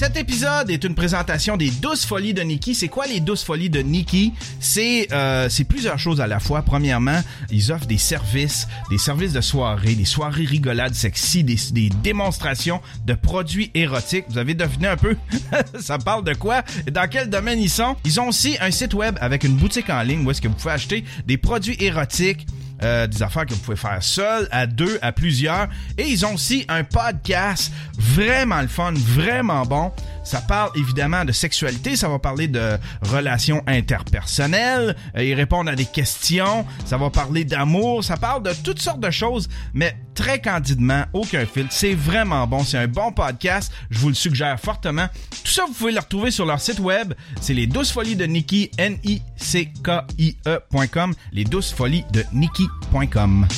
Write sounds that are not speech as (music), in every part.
Cet épisode est une présentation des douze folies de Nikki. C'est quoi les douze folies de Nikki? C'est euh, plusieurs choses à la fois. Premièrement, ils offrent des services, des services de soirée, des soirées rigolades sexy, des, des démonstrations de produits érotiques. Vous avez deviné un peu? (laughs) Ça parle de quoi? Dans quel domaine ils sont? Ils ont aussi un site web avec une boutique en ligne où est-ce que vous pouvez acheter des produits érotiques, euh, des affaires que vous pouvez faire seul, à deux, à plusieurs. Et ils ont aussi un podcast vraiment le fun, vraiment bon. Ça parle évidemment de sexualité, ça va parler de relations interpersonnelles, euh, ils répondent à des questions, ça va parler d'amour, ça parle de toutes sortes de choses, mais très candidement, aucun filtre. C'est vraiment bon, c'est un bon podcast, je vous le suggère fortement. Tout ça, vous pouvez le retrouver sur leur site web, c'est les 12 folies de Nikki, N-I-C-K-I-E.com, les 12 folies de Nikki.com.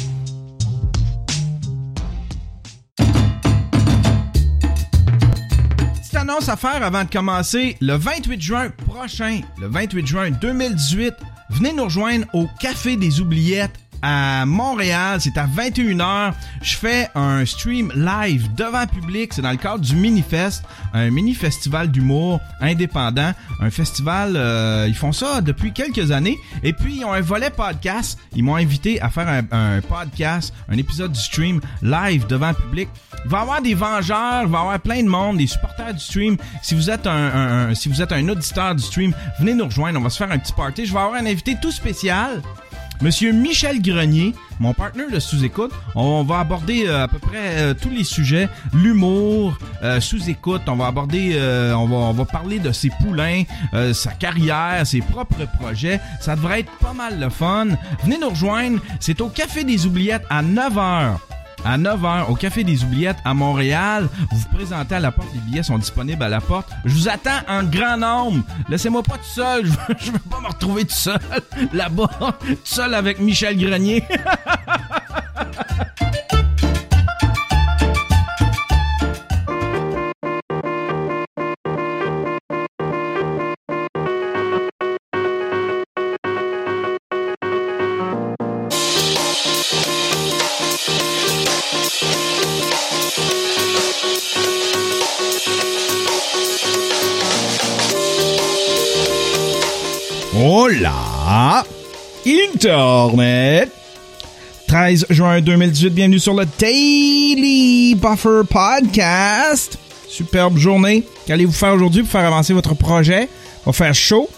annonce à faire avant de commencer. Le 28 juin prochain, le 28 juin 2018, venez nous rejoindre au Café des Oubliettes à Montréal. C'est à 21h. Je fais un stream live devant public. C'est dans le cadre du Minifest, un mini-festival d'humour indépendant. Un festival, euh, ils font ça depuis quelques années. Et puis, ils ont un volet podcast. Ils m'ont invité à faire un, podcast, un épisode du stream live devant public. Il va y avoir des vengeurs, il va y avoir plein de monde, des supporters du stream. Si vous êtes un, un- un- si vous êtes un auditeur du stream, venez nous rejoindre. On va se faire un petit party. Je vais avoir un invité tout spécial. Monsieur Michel Grenier, mon partenaire de sous-écoute, on va aborder euh, à peu près euh, tous les sujets, l'humour, euh, sous-écoute, on va aborder, on va, on va parler de ses poulains, sa carrière, ses propres projets. Ça devrait être pas mal le fun. Venez nous rejoindre, c'est au Café des Oubliettes à 9h à 9h au Café des Oubliettes à Montréal. Vous vous présentez à la porte, les billets sont disponibles à la porte. Je vous attends en grand nombre. Laissez-moi pas tout seul, (laughs) je veux, je pas me retrouver tout seul là-bas, tout seul avec Michel Grenier. (laughs) Internet! 13 juin 2018, bienvenue sur le Daily Buffer Podcast. Superbe journée. Qu'allez-vous faire aujourd'hui pour faire avancer votre projet? Va faire chaud.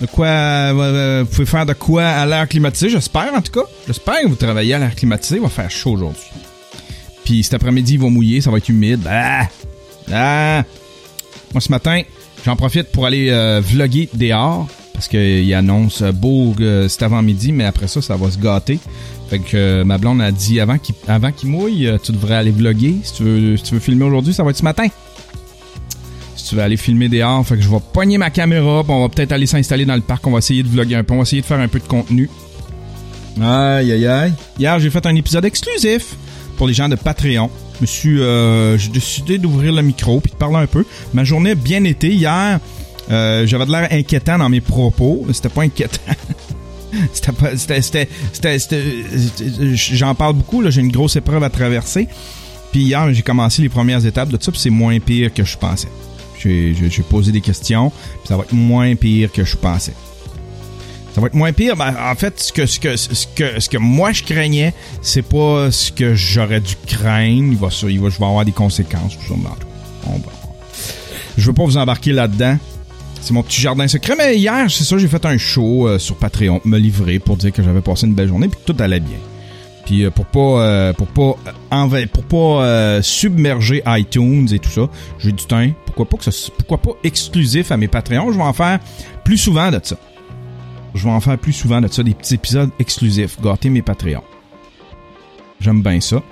De quoi, euh, euh, vous pouvez faire de quoi à l'air climatisé, j'espère en tout cas. J'espère que vous travaillez à l'air climatisé. Il va faire chaud aujourd'hui. Puis cet après-midi, il va mouiller, ça va être humide. Ah! Ah! Moi, ce matin, j'en profite pour aller euh, vlogger dehors. Parce qu'il annonce euh, beau euh, cet avant-midi, mais après ça, ça va se gâter. Fait que euh, ma blonde a dit avant qu'il qu'il mouille, euh, tu devrais aller vlogger. Si tu veux, tu veux filmer aujourd'hui, ça va être ce matin. Si tu veux aller filmer dehors, fait que je vais pogner ma caméra, puis on va peut-être aller s'installer dans le parc, on va essayer de vlogger un peu, on va essayer de faire un peu de contenu. Aïe aïe aïe. Hier, j'ai fait un épisode exclusif pour les gens de Patreon. Je me suis, j'ai décidé d'ouvrir le micro puis de parler un peu. Ma journée a bien été hier. Euh, j'avais de l'air inquiétant dans mes propos. C'était pas inquiétant. (laughs) c'était j'en parle beaucoup. J'ai une grosse épreuve à traverser. Puis hier, j'ai commencé les premières étapes de ça. Puis c'est moins pire que je pensais. J'ai, posé des questions. Puis ça va être moins pire que je pensais. Ça va être moins pire. Ben, en fait, ce que, ce que, ce que, ce que moi je craignais, c'est pas ce que j'aurais dû craindre. Il va, il va, je vais avoir des conséquences, tout ça. tout on va- Je veux pas vous embarquer là-dedans. C'est mon petit jardin secret. Mais hier, c'est ça, j'ai fait un show euh, sur Patreon, me livrer pour dire que j'avais passé une belle journée, puis que tout allait bien. Puis euh, pour pas, euh, pour pas, pour pas submerger iTunes et tout ça, j'ai du temps. Pourquoi pas que ça, pourquoi pas exclusif à mes Patreons? Je vais en faire plus souvent de ça. Je vais en faire plus souvent de ça, des petits épisodes exclusifs. Gâter mes Patreons. J'aime bien ça.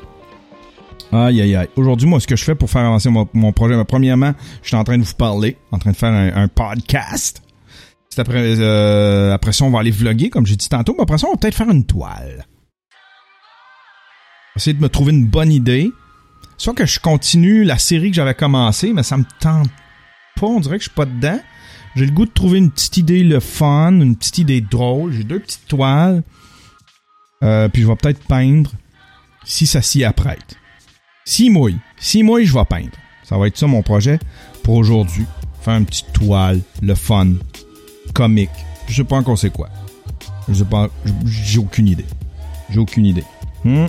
Aïe, aïe, aïe. Aujourd'hui, moi, ce que je fais pour faire avancer mon, projet, ben, premièrement, je suis en train de vous parler, en train de faire un, podcast. Après, euh, après ça, on va aller vlogger, comme j'ai dit tantôt, mais après ça, on va peut-être faire une toile. Essayer de me trouver une bonne idée. Soit que je continue la série que j'avais commencé, mais ça me tente pas, on dirait que je suis pas dedans. J'ai le goût de trouver une petite idée le fun, une petite idée drôle. J'ai deux petites toiles. Euh, puis je vais peut-être peindre si ça s'y apprête. S'il mouille. S'il mouille, je vais peindre. Ça va être ça mon projet pour aujourd'hui. Faire une petite toile, le fun, comique. Je sais pas encore c'est quoi. Je sais pas, j'ai aucune idée. J'ai aucune idée. Hmm.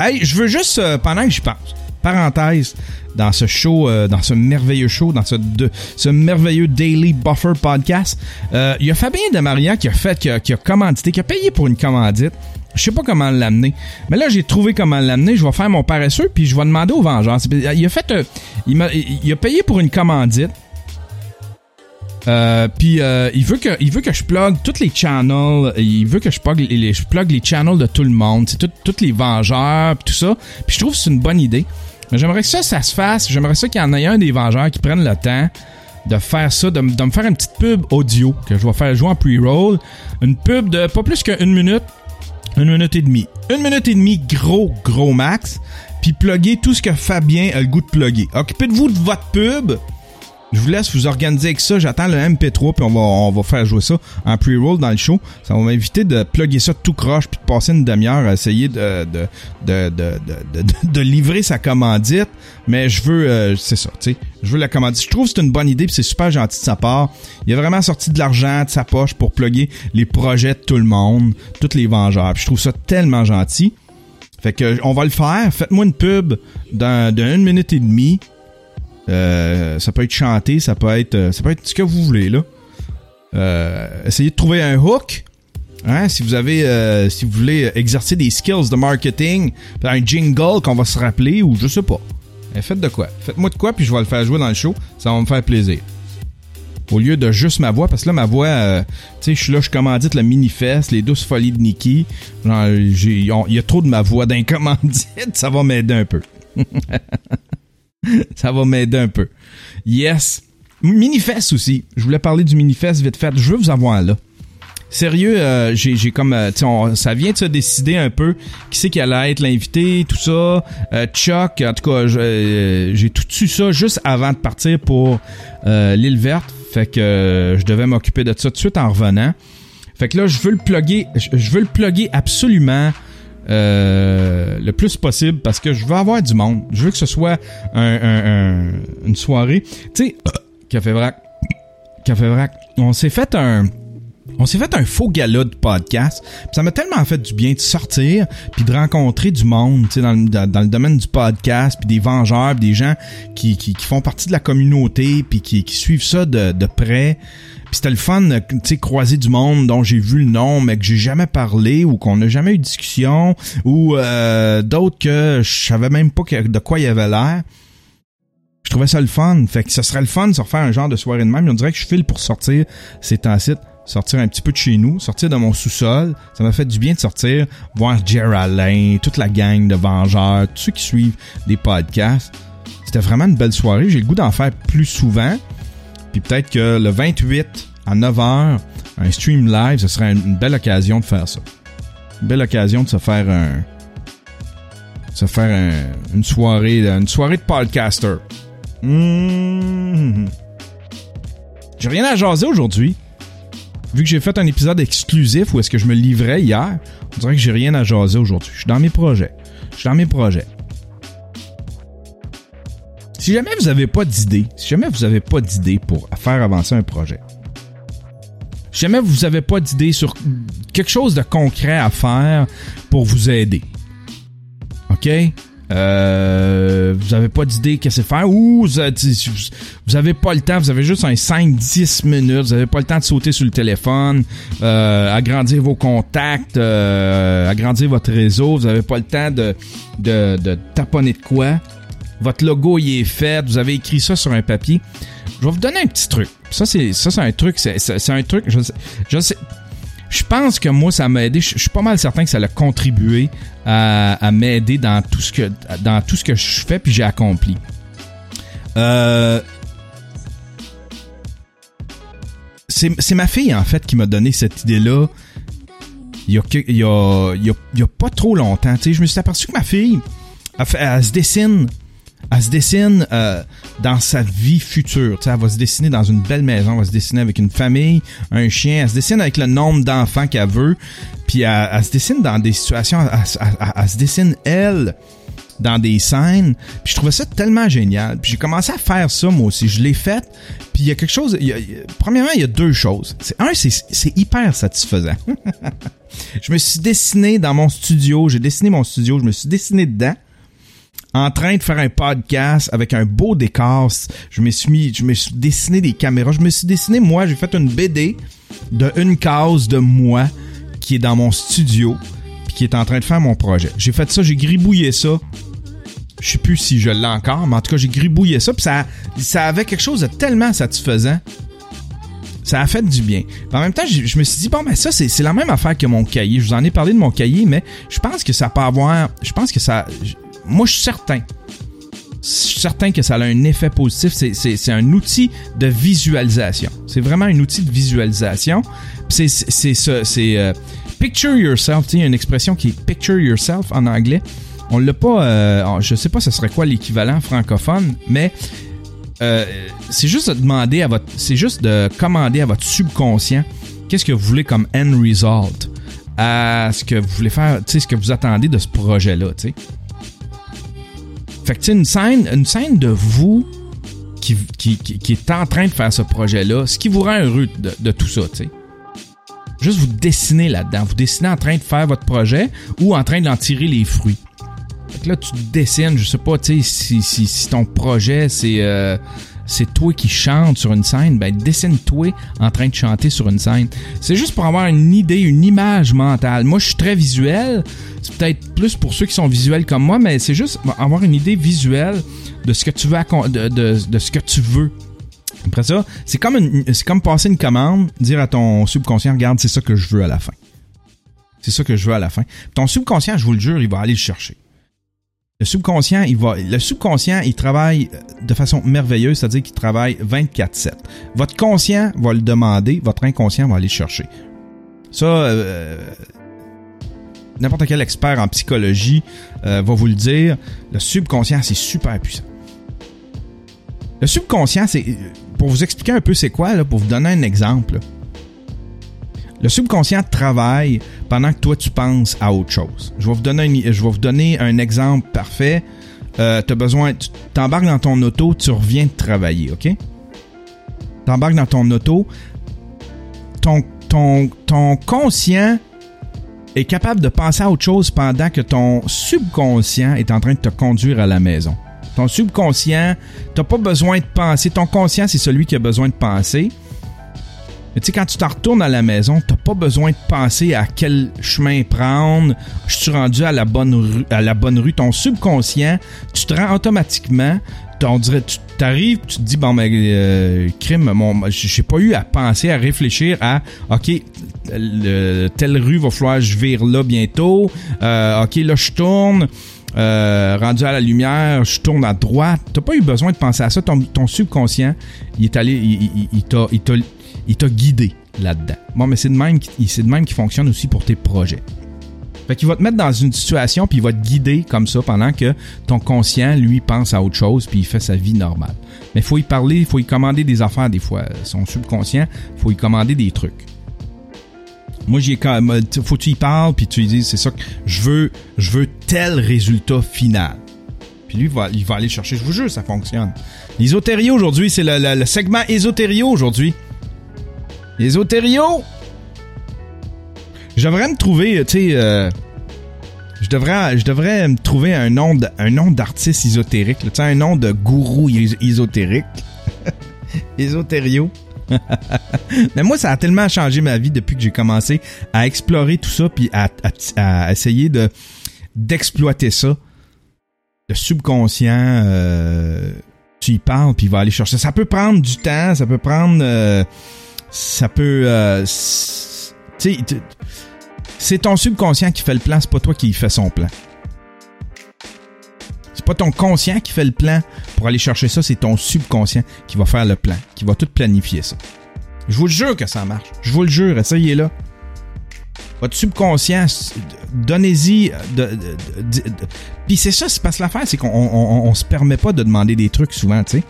Hey, je veux juste, euh, pendant que j'y pense, parenthèse, dans ce show, euh, dans ce merveilleux show, dans ce, merveilleux Daily Buffer podcast, euh, il y a Fabien de Maria qui a fait, qui a, commandité, qui a payé pour une commandite. Je sais pas comment l'amener. Mais là, j'ai trouvé comment l'amener. Je vais faire mon paresseux, puis je vais demander au vengeur. Il a fait... il, a, il a payé pour une commandite. Euh, puis euh, il veut que il veut que je plug tous les channels, il veut que je plug les, channels de tout le monde, c'est tous les vengeurs tout ça. Puis je trouve que c'est une bonne idée. Mais j'aimerais que ça ça se fasse, j'aimerais ça qu'il y en ait un des vengeurs qui prenne le temps de faire ça, de, me faire une petite pub audio que je vais faire jouer en pre-roll, une pub de pas plus qu'une minute, une minute et demie. Une minute et demie gros gros max, puis plugger tout ce que Fabien a le goût de plugger. Occupez-vous de votre pub je vous laisse vous organiser avec ça. J'attends le MP3 puis on va, on va faire jouer ça en pre-roll dans le show. Ça va m'inviter de plugger ça tout croche puis de passer une demi-heure à essayer de, de, de, de, de livrer sa commandite. Mais je veux, euh, c'est ça, tu sais. Je veux la commandite. Je trouve que c'est une bonne idée puis c'est super gentil de sa part. Il a vraiment sorti de l'argent de sa poche pour plugger les projets de tout le monde, tous les vengeurs. je trouve ça tellement gentil. Fait que on va le faire. Faites-moi une pub d'une minute et demie euh, ça peut être chanté, ça peut être, euh, ça peut être ce que vous voulez là. Euh, essayez de trouver un hook. Hein, si vous avez, si vous voulez exercer des skills de marketing, un jingle qu'on va se rappeler ou je sais pas. faites de quoi. Faites-moi de quoi puis je vais le faire jouer dans le show. Ça va me faire plaisir. Au lieu de juste ma voix, parce que là, ma voix, tu sais, je suis là, je commandite le mini-fest, les douces folies de Nicky. il y a trop de ma voix d'un commandite, (laughs) ça va m'aider un peu. (laughs) (laughs) ça va m'aider un peu. Yes. Minifest aussi. Je voulais parler du Minifest vite fait. Je veux vous avoir là. Sérieux, euh, j'ai comme euh, ça vient de se décider un peu qui c'est qui allait être l'invité, tout ça. Euh, Chuck, en tout cas, j'ai tout su ça juste avant de partir pour l'île verte. Fait que je devais m'occuper de ça tout de suite en revenant. Fait que là, je veux le plugger, je veux le plugger absolument euh, le plus possible parce que je veux avoir du monde. Je veux que ce soit une soirée. Tu sais, (coughs) Café Vrac, Café Vrac, on s'est fait un... On s'est fait un faux gala de podcast. ça m'a tellement fait du bien de sortir puis de rencontrer du monde, tu sais, dans, le domaine du podcast, puis des vengeurs, pis des gens qui, qui, font partie de la communauté, puis qui, qui suivent ça de près. Puis c'était le fun, tu sais, croiser du monde dont j'ai vu le nom, mais que j'ai jamais parlé ou qu'on n'a jamais eu de discussion, ou euh, d'autres que je savais même pas de quoi il avait l'air. Je trouvais ça le fun. Fait que ce serait le fun de se refaire un genre de soirée de même. On dirait que je file pour sortir ces temps-ci, sortir un petit peu de chez nous, sortir de mon sous-sol. Ça m'a fait du bien de sortir, voir Jerry Alain, toute la gang de Vengeurs, tous ceux qui suivent des podcasts. C'était vraiment une belle soirée. J'ai le goût d'en faire plus souvent. Peut-être que le 28 à 9h, un stream live, ce serait une belle occasion de faire ça. Une belle occasion de se faire un. se faire une soirée. Une soirée de podcaster. Mmh. J'ai rien à jaser aujourd'hui. Vu que j'ai fait un épisode exclusif où est-ce que je me livrais hier, on dirait que j'ai rien à jaser aujourd'hui. Je suis dans mes projets. Je suis dans mes projets. Si jamais vous n'avez pas d'idée, si jamais vous n'avez pas d'idée pour faire avancer un projet, si jamais vous n'avez pas d'idée sur quelque chose de concret à faire pour vous aider, OK? Euh, vous avez pas d'idée qu'est-ce que faire ou vous, vous avez pas le temps, vous avez juste un 5-10 minutes, vous avez pas le temps de sauter sur le téléphone, euh, agrandir vos contacts, euh, agrandir votre réseau, vous avez pas le temps de taponner de quoi votre logo y est fait, vous avez écrit ça sur un papier. Je vais vous donner un petit truc. Ça, c'est ça, c'est un truc. C'est un truc. Je, je. Je pense que moi, ça m'a aidé. Je, suis pas mal certain que ça a contribué à, m'aider dans tout ce que dans tout ce que je fais puis j'ai accompli. Euh, c'est ma fille en fait qui m'a donné cette idée là. Il y a, il y a, il y a, pas trop longtemps. je me suis aperçu que ma fille, elle se dessine elle se dessine euh, dans sa vie future. elle va se dessiner dans une belle maison, elle va se dessiner avec une famille, un chien, elle se dessine avec le nombre d'enfants qu'elle veut, puis elle, se dessine dans des situations, elle, se dessine elle dans des scènes. Puis je trouvais ça tellement génial. Puis j'ai commencé à faire ça moi aussi. Je l'ai fait. Puis il y a quelque chose. premièrement, il y a deux choses. C'est, un, c'est, hyper satisfaisant. (laughs) je me suis dessiné dans mon studio. J'ai dessiné mon studio. Je me suis dessiné dedans. En train de faire un podcast avec un beau décor. Je me suis mis, je me suis dessiné des caméras. Je me suis dessiné, moi, j'ai fait une BD de une case de moi qui est dans mon studio puis qui est en train de faire mon projet. J'ai fait ça, j'ai gribouillé ça je sais plus si je l'ai encore, mais en tout cas, j'ai gribouillé ça, puis ça, ça avait quelque chose de tellement satisfaisant. Ça a fait du bien. en même temps, je, me suis dit, bon, mais ça, c'est la même affaire que mon cahier. Je vous en ai parlé de mon cahier, mais je pense que ça peut avoir. Je pense que ça. Moi, je suis certain. Certain que ça a un effet positif. C'est un outil de visualisation. C'est vraiment un outil de visualisation. C'est. C'est. Euh, picture yourself. Il y a une expression qui est picture yourself en anglais. On l'a pas. Euh, je sais pas ce serait quoi l'équivalent francophone, mais euh, c'est juste de demander à votre. C'est juste de commander à votre subconscient qu'est-ce que vous voulez comme end result à ce que vous voulez faire, ce que vous attendez de ce projet-là, tu sais. Fait que, tu une scène, une scène de vous qui, qui, qui, est en train de faire ce projet-là, ce qui vous rend heureux de, tout ça, tu sais. Juste vous dessinez là-dedans. Vous dessinez en train de faire votre projet ou en train d'en tirer les fruits là, tu dessines, je sais pas, tu sais, si, si, ton projet, c'est euh, c'est toi qui chantes sur une scène, ben dessine-toi en train de chanter sur une scène. C'est juste pour avoir une idée, une image mentale. Moi, je suis très visuel. C'est peut-être plus pour ceux qui sont visuels comme moi, mais c'est juste avoir une idée visuelle de ce que tu veux, de, ce que tu veux. Après ça, c'est comme, c'est comme passer une commande, dire à ton subconscient, regarde, c'est ça que je veux à la fin. C'est ça que je veux à la fin. Ton subconscient, je vous le jure, il va aller le chercher. Le subconscient, il travaille de façon merveilleuse, c'est-à-dire qu'il travaille 24/7. Votre conscient va le demander, votre inconscient va aller chercher. Ça, euh, n'importe quel expert en psychologie euh, va vous le dire. Le subconscient, c'est super puissant. Le subconscient, c'est pour vous expliquer un peu c'est quoi, pour vous donner un exemple. Le subconscient travaille pendant que toi tu penses à autre chose. Je vais vous donner un, je vais donner un exemple parfait. Euh, besoin, t'embarques dans ton auto, tu reviens travailler, ok? T'embarques dans ton auto, ton, ton, ton conscient est capable de penser à autre chose pendant que ton subconscient est en train de te conduire à la maison. Ton subconscient, t'as pas besoin de penser. Ton conscient, c'est celui qui a besoin de penser. Tu sais, quand tu t'en retournes à la maison, t'as pas besoin de penser à quel chemin prendre. Je suis rendu à la bonne rue, à la bonne rue. Ton subconscient, tu te rends automatiquement. Tu t'arrives, tu te dis bon mais euh, crime, mon, j'ai pas eu à penser, à réfléchir à ok, telle rue va falloir je vire là bientôt. Euh, ok, là je tourne. Euh, rendu à la lumière, je tourne à droite. T'as pas eu besoin de penser à ça. Ton, subconscient, il est allé, il t'a il t'a guidé là-dedans. Bon, mais c'est de même, c'est de même qui fonctionne aussi pour tes projets. Fait qu'il va te mettre dans une situation puis il va te guider comme ça pendant que ton conscient, lui, pense à autre chose puis il fait sa vie normale. Mais faut y parler, faut y commander des affaires des fois. Son subconscient, faut y commander des trucs. Moi, j'ai quand faut que tu y parles puis tu lui dis c'est ça que je veux, je veux tel résultat final. Puis lui, il va, il va aller chercher. Je vous jure, ça fonctionne. L'ésotérie aujourd'hui, c'est le, le, segment ésotérie aujourd'hui. Ésotério! Je devrais me trouver, tu sais, euh, je devrais, je devrais me trouver un nom, un nom d'artiste ésotérique, tu sais, un nom de gourou ésotérique. (laughs) Ésotério. (laughs) Mais moi, ça a tellement changé ma vie depuis que j'ai commencé à explorer tout ça, puis à, essayer de d'exploiter ça. Le subconscient, euh, tu y parles, puis il va aller chercher. Ça peut prendre du temps, ça peut prendre... Euh, ça peut... Euh, c'est ton subconscient qui fait le plan, c'est pas toi qui fait son plan. C'est pas ton conscient qui fait le plan pour aller chercher ça, c'est ton subconscient qui va faire le plan, qui va tout planifier ça. Je vous le jure que ça marche. Je vous le jure, essayez-là. Votre subconscient, donnez-y. Puis c'est ça, c'est parce que l'affaire, c'est qu'on on, se permet pas de demander des trucs souvent, tu sais.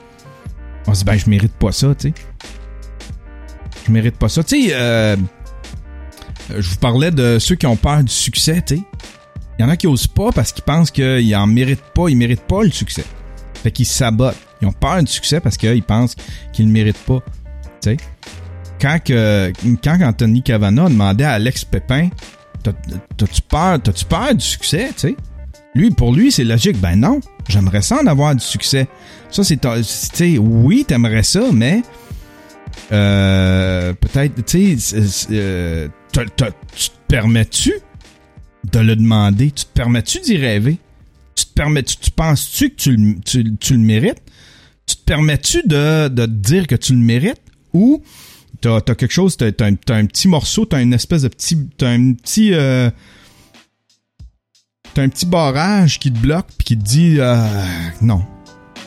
On se dit, ben, je mérite pas ça, tu sais je mérite pas ça. Tu sais, euh, je vous parlais de ceux qui ont peur du succès, tu sais. Il y en a qui osent pas parce qu'ils pensent qu'ils en méritent pas, ils méritent pas le succès. Fait qu'ils sabotent. Ils ont peur du succès parce qu'ils pensent qu'ils ne méritent pas. Tu sais? Quand, que, quand Anthony Cavana demandait à Alex Pépin T'as-tu peur, t'as-tu peur du succès, tu sais? Lui, pour lui, c'est logique. Ben non, j'aimerais ça en avoir du succès. Ça, c'est, tu sais, oui, t'aimerais ça, mais euh, peut-être, tu sais, euh, tu te permets-tu de le demander? Tu te permets-tu d'y rêver? Tu te permets, tu, tu penses-tu que tu, le mérites? Tu te permets-tu de, de dire que tu le mérites? Ou t'as as quelque chose, t'as as, un, petit morceau, t'as une espèce de petit, t'as un petit, euh, t'as un petit barrage qui te bloque puis qui te dit non,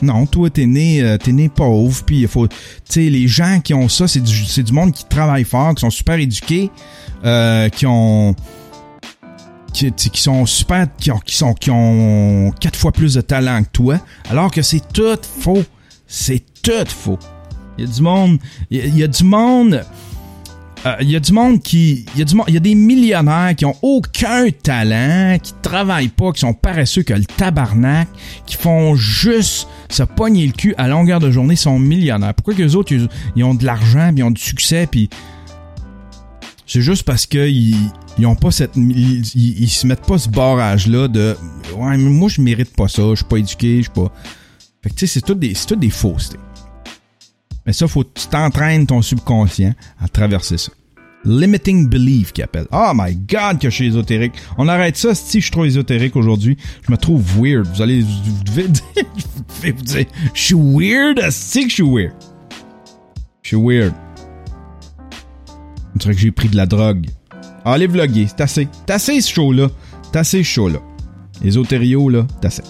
non, toi t'es né, euh, t'es né pauvre puis il faut, tu sais, les gens qui ont ça, c'est du, c'est du monde qui travaille fort, qui sont super éduqués, euh, qui ont qui, qui, sont super, qui ont, qui sont, qui ont quatre fois plus de talent que toi, alors que c'est tout faux. C'est tout faux. Il y a du monde. Il y a, du monde. Euh, il y a du monde qui. Il y a du y a des millionnaires qui ont aucun talent, qui travaillent pas, qui sont paresseux que le tabarnak, qui font juste se pogner le cul à longueur de journée, sont millionnaires. Pourquoi que les autres, ils, ont de l'argent, ils ont du succès, puis. C'est juste parce qu'ils ils ont pas cette ils, ils, se mettent pas ce barrage là de ouais mais moi je mérite pas ça je suis pas éduqué je suis pas fait que tu sais c'est tout des c'est tout des faussetés mais ça, faut que tu t'entraînes ton subconscient à traverser ça. Limiting belief qui appelle. Oh my god que je suis ésotérique. On arrête ça si je suis trop ésotérique aujourd'hui. Je me trouve weird. Vous allez vous devez dire, (laughs) dire je suis weird, si que je suis weird. Je suis weird. On dirait que j'ai pris de la drogue. Allez vlogger, c'est assez. C'est assez ce show là. C'est assez ce show là. Ésotério là, c'est assez.